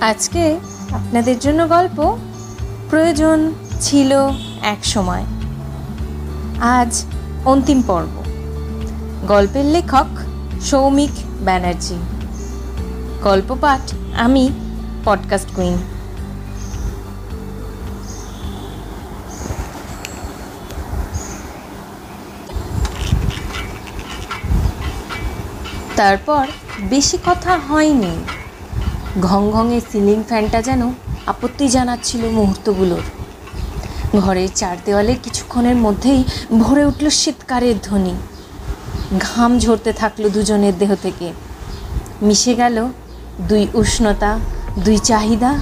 আজকে আপনাদের জন্য গল্প প্রয়োজন ছিল এক সময়। আজ অন্তিম পর্ব। গল্পের লেখক সৌমিক ব্যানার্জি। গল্প পাঠ আমি, পডকাস্ট কুইন। তারপর বেশি কথা হয়নি। ঘং ঘঙে সিলিং ফ্যানটা যেন আপত্তি জানাচ্ছিল মুহূর্তগুলোর। ঘরের চার দেওয়ালে কিছুক্ষণের মধ্যেই ভরে উঠল শীতকারের ধ্বনি। ঘাম ঝরতে থাকল দুজনের দেহ থেকে। মিশে গেল দুই উষ্ণতা, দুই চাহিদা,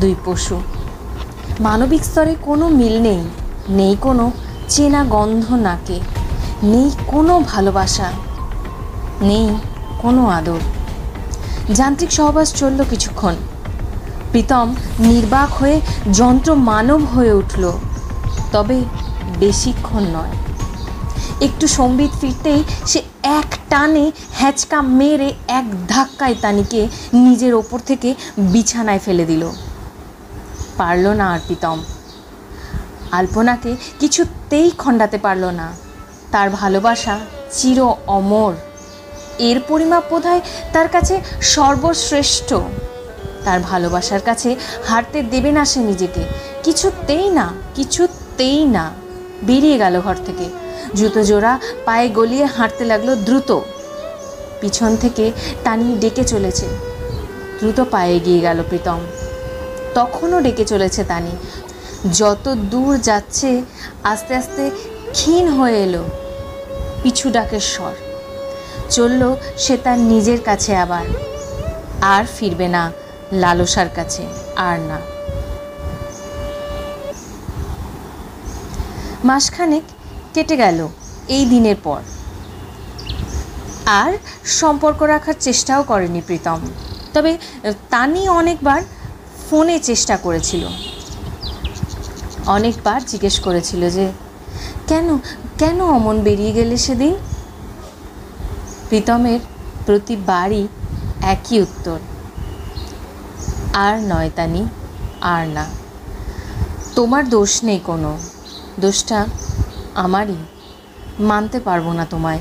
দুই পশু। মানবিক স্তরে কোনো মিল নেই নেই কোনো চেনা গন্ধ নাকে, নেই কোনো ভালোবাসা, নেই কোনো আদর। যান্ত্রিক সহবাস চলল কিছুক্ষণ। প্রীতম নির্বাক হয়ে যন্ত্র মানব হয়ে উঠল, তবে বেশিক্ষণ নয়। একটু সম্বিত ফিরতেই সে এক টানে হ্যাচকা মেরে এক ধাক্কায় তানিকে নিজের ওপর থেকে বিছানায় ফেলে দিল। পারল না আর প্রীতম। আলপনাকে কিছুতেই খণ্ডাতে পারল না। তার ভালোবাসা চির অমর। এর পরিমাপ বোধহয় তার কাছে সর্বশ্রেষ্ঠ। তার ভালোবাসার কাছে হারতে দেবে না সে নিজেকে। কিছুতেই না কিছুতেই না। বেরিয়ে গেল ঘর থেকে। জুতো জোড়া, পায়ে গলিয়ে হাঁটতে লাগল দ্রুত। পিছন থেকে টানি ডেকে চলেছে। দ্রুত পায়ে গিয়ে গেল প্রীতম। তখনও ডেকে চলেছে তানি যত দূর যাচ্ছে, আস্তে আস্তে ক্ষীণ হয়ে এলো। পিছু ডাকের স্বর। চলল সে তার নিজের কাছে আবার। আর ফিরবে না লালসার কাছে, আর না। মাসখানেক কেটে গেল এই দিনের পর। আর সম্পর্ক রাখার চেষ্টাও করেনি প্রীতম। তবে তানি অনেকবার ফোনে চেষ্টা করেছিল। অনেকবার জিজ্ঞেস করেছিল যে, কেন কেন অমন বেরিয়ে গেলে সেদিন? প্রীতমের প্রতিবারই একই উত্তর। আর নয় তানি, আর না। তোমার দোষ নেই কোনো। দোষটা আমারই। মানতে পারব না তোমায়।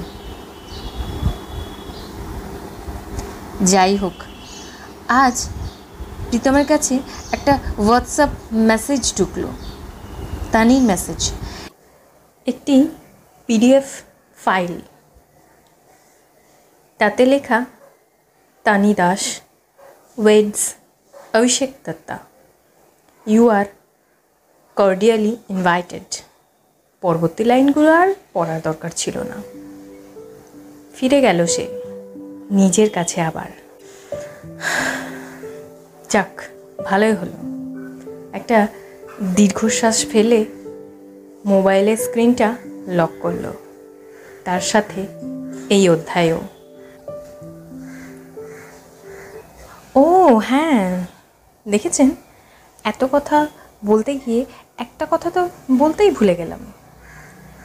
যাই হোক, আজ প্রীতমের কাছে একটা হোয়াটসঅ্যাপ মেসেজ ঢুকলো। তানির মেসেজ একটি পিডিএফ ফাইল তাতে লেখা, Tani Das, weds, Abhishek Datta, you are cordially invited. পরবর্তী লাইনগুলো আর পড়ার দরকার ছিল না। ফিরে গেল সে, নিজের কাছে আবার। যাক, ভালোই হলো। একটা দীর্ঘশ্বাস ফেলে মোবাইলের স্ক্রিনটা লক করল। তার সাথে এই অধ্যায়ও। হ্যাঁ দেখেছেন? এত কথা বলতে গিয়ে একটা কথা তো বলতেই ভুলে গেলাম।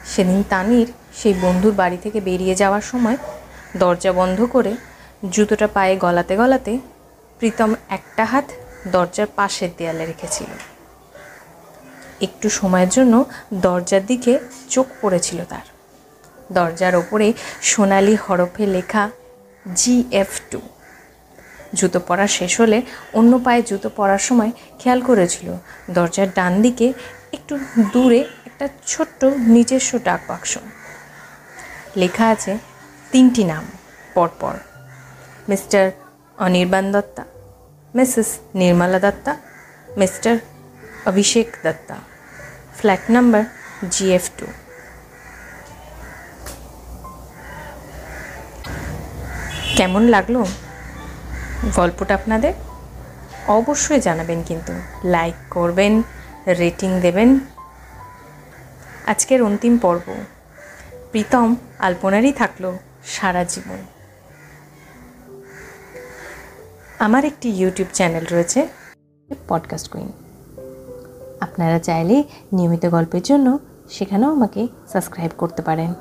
সেদিন তানির সেই বন্ধুর বাড়ি থেকে বেরিয়ে যাওয়ার সময় দরজা বন্ধ করে জুতোটা পায়ে গলাতে গলাতে প্রীতম একটা হাত দরজার পাশের দেয়ালে রেখেছিল। একটু সময়ের জন্য দরজার দিকে চোখ পড়েছিল তার। দরজার ওপরে সোনালি হরফে লেখা জি এফ টু। জুতো পরা শেষ হলে অন্য পায়ে জুতো পরার সময় খেয়াল করেছিল। দরজার ডান দিকে একটু দূরে একটা ছোট্ট নিজস্ব ডাক বাক্স। লেখা আছে, তিনটি নাম, পরপর। Mr Anirban Datta, Mrs Nirmala Datta, Mr Abhishek Datta. Flat number GF two. কেমন লাগল? গল্পটা আপনাদের অবশ্যই জানাবেন কিন্তু। লাইক করবেন রেটিং দেবেন। আজকের অন্তিম পর্ব। প্রীতম আলপনারই থাকল সারা জীবন। আমার একটি ইউটিউব চ্যানেল রয়েছে পডকাস্ট কুইন আপনারা চাইলে নিয়মিত গল্পের জন্য সেখানেও আমাকে সাবস্ক্রাইব করতে পারেন।